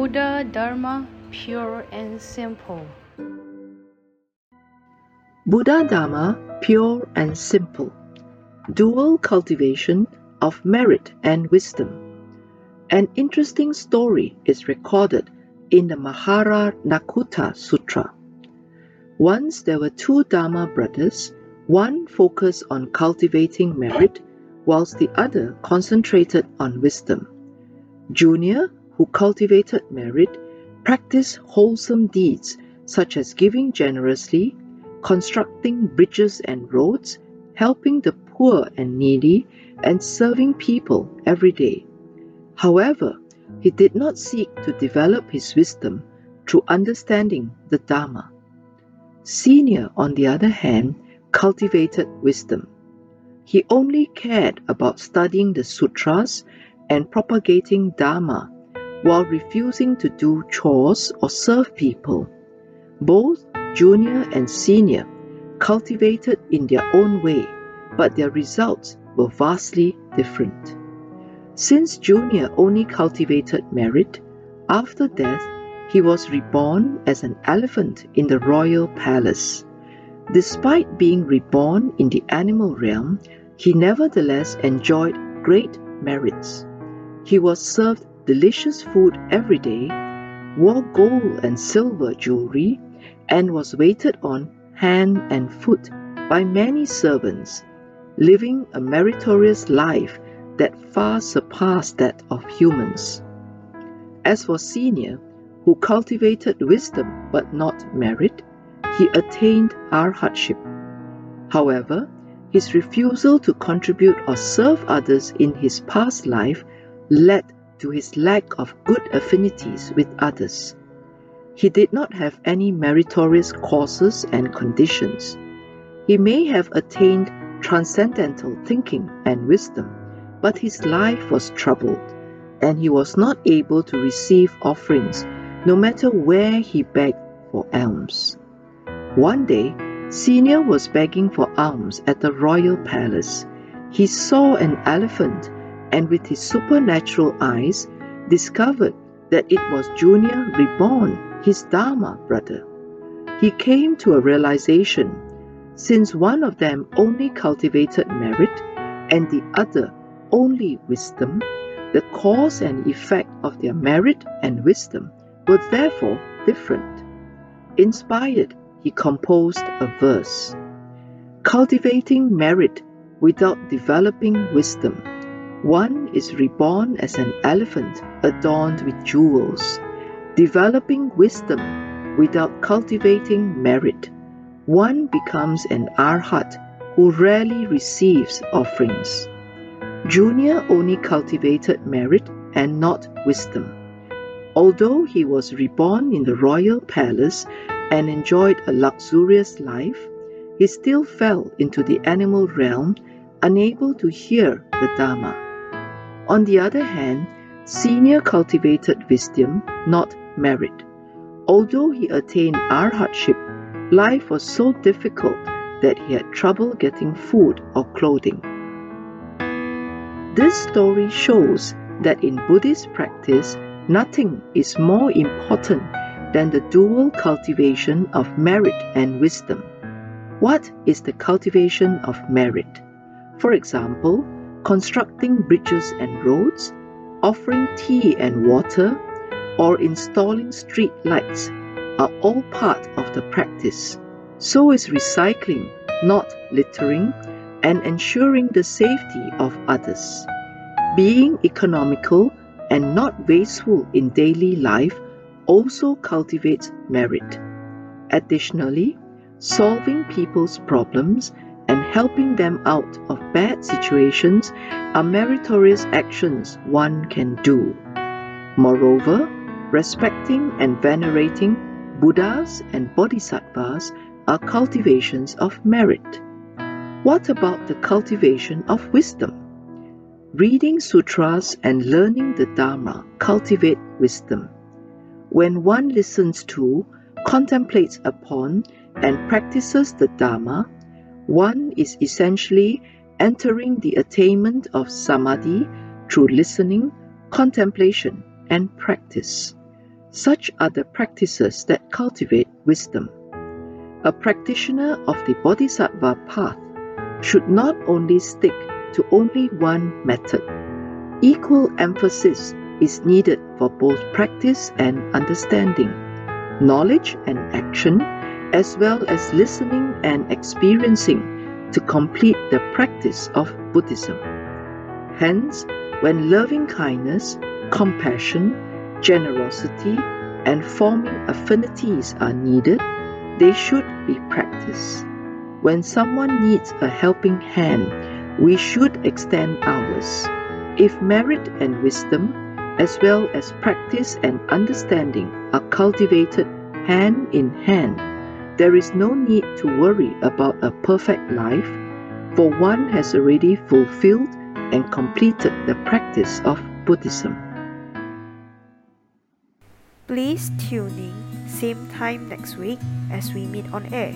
Buddha Dharma pure and simple. Buddha Dharma pure and simple. Dual cultivation of merit and wisdom. An interesting story is recorded in the Mahara Nakutta Sutra. Once there were two Dharma brothers, one focused on cultivating merit, whilst the other concentrated on wisdom. Junior, who cultivated merit, practiced wholesome deeds such as giving generously, constructing bridges and roads, helping the poor and needy, and serving people every day. However, he did not seek to develop his wisdom through understanding the Dharma. Senior, on the other hand, cultivated wisdom. He only cared about studying the sutras and propagating Dharma while refusing to do chores or serve people. Both junior and senior cultivated in their own way, but their results were vastly different. Since Junior only cultivated merit, after death he was reborn as an elephant in the royal palace. Despite being reborn in the animal realm, he nevertheless enjoyed great merits. He was served delicious food every day, wore gold and silver jewelry, and was waited on hand and foot by many servants, living a meritorious life that far surpassed that of humans. As for Senior, who cultivated wisdom but not merit, he attained arhatship. However, his refusal to contribute or serve others in his past life led to his lack of good affinities with others. He did not have any meritorious causes and conditions. He may have attained transcendental thinking and wisdom, but his life was troubled, and he was not able to receive offerings no matter where he begged for alms. One day, Senior was begging for alms at the royal palace. He saw an elephant and with his supernatural eyes discovered that it was Junior reborn his Dharma brother. He came to a realization since one of them only cultivated merit and the other only wisdom, the cause and effect of their merit and wisdom were therefore different. Inspired, he composed a verse Cultivating merit without developing wisdom. One is reborn as an elephant adorned with jewels developing wisdom without cultivating merit, one becomes an arhat who rarely receives offerings. Junior only cultivated merit and not wisdom. Although he was reborn in the royal palace and enjoyed a luxurious life, he still fell into the animal realm, unable to hear the Dharma. On the other hand, Senior cultivated wisdom, not merit. Although he attained arhatship, life was so difficult that he had trouble getting food or clothing. This story shows that in Buddhist practice, nothing is more important than the dual cultivation of merit and wisdom. What is the cultivation of merit? For example, constructing bridges and roads, offering tea and water, or installing street lights are all part of the practice. So is recycling, not littering, and ensuring the safety of others. Being economical and not wasteful in daily life also cultivates merit. Additionally, solving people's problems and helping them out of bad situations are meritorious actions one can do. Moreover, Respecting and venerating Buddhas and Bodhisattvas are cultivations of merit. What about the cultivation of wisdom? Reading sutras and learning the Dharma cultivate wisdom. When one listens to, contemplates upon, and practices the Dharma, one is essentially entering the attainment of samadhi through listening, contemplation, and practice. Such are the practices that cultivate wisdom. A practitioner of the Bodhisattva path should not only stick to only one method. Equal emphasis is needed for both practice and understanding, knowledge and action, as well as listening and experiencing to complete the practice of Buddhism. Hence, when loving kindness, compassion, generosity, and forming affinities are needed, they should be practiced. When someone needs a helping hand, we should extend ours. If merit and wisdom, as well as practice and understanding, are cultivated hand in hand, there is no need to worry about a perfect life, for one has already fulfilled and completed the practice of Buddhism. Please tune in same time next week as we meet on air.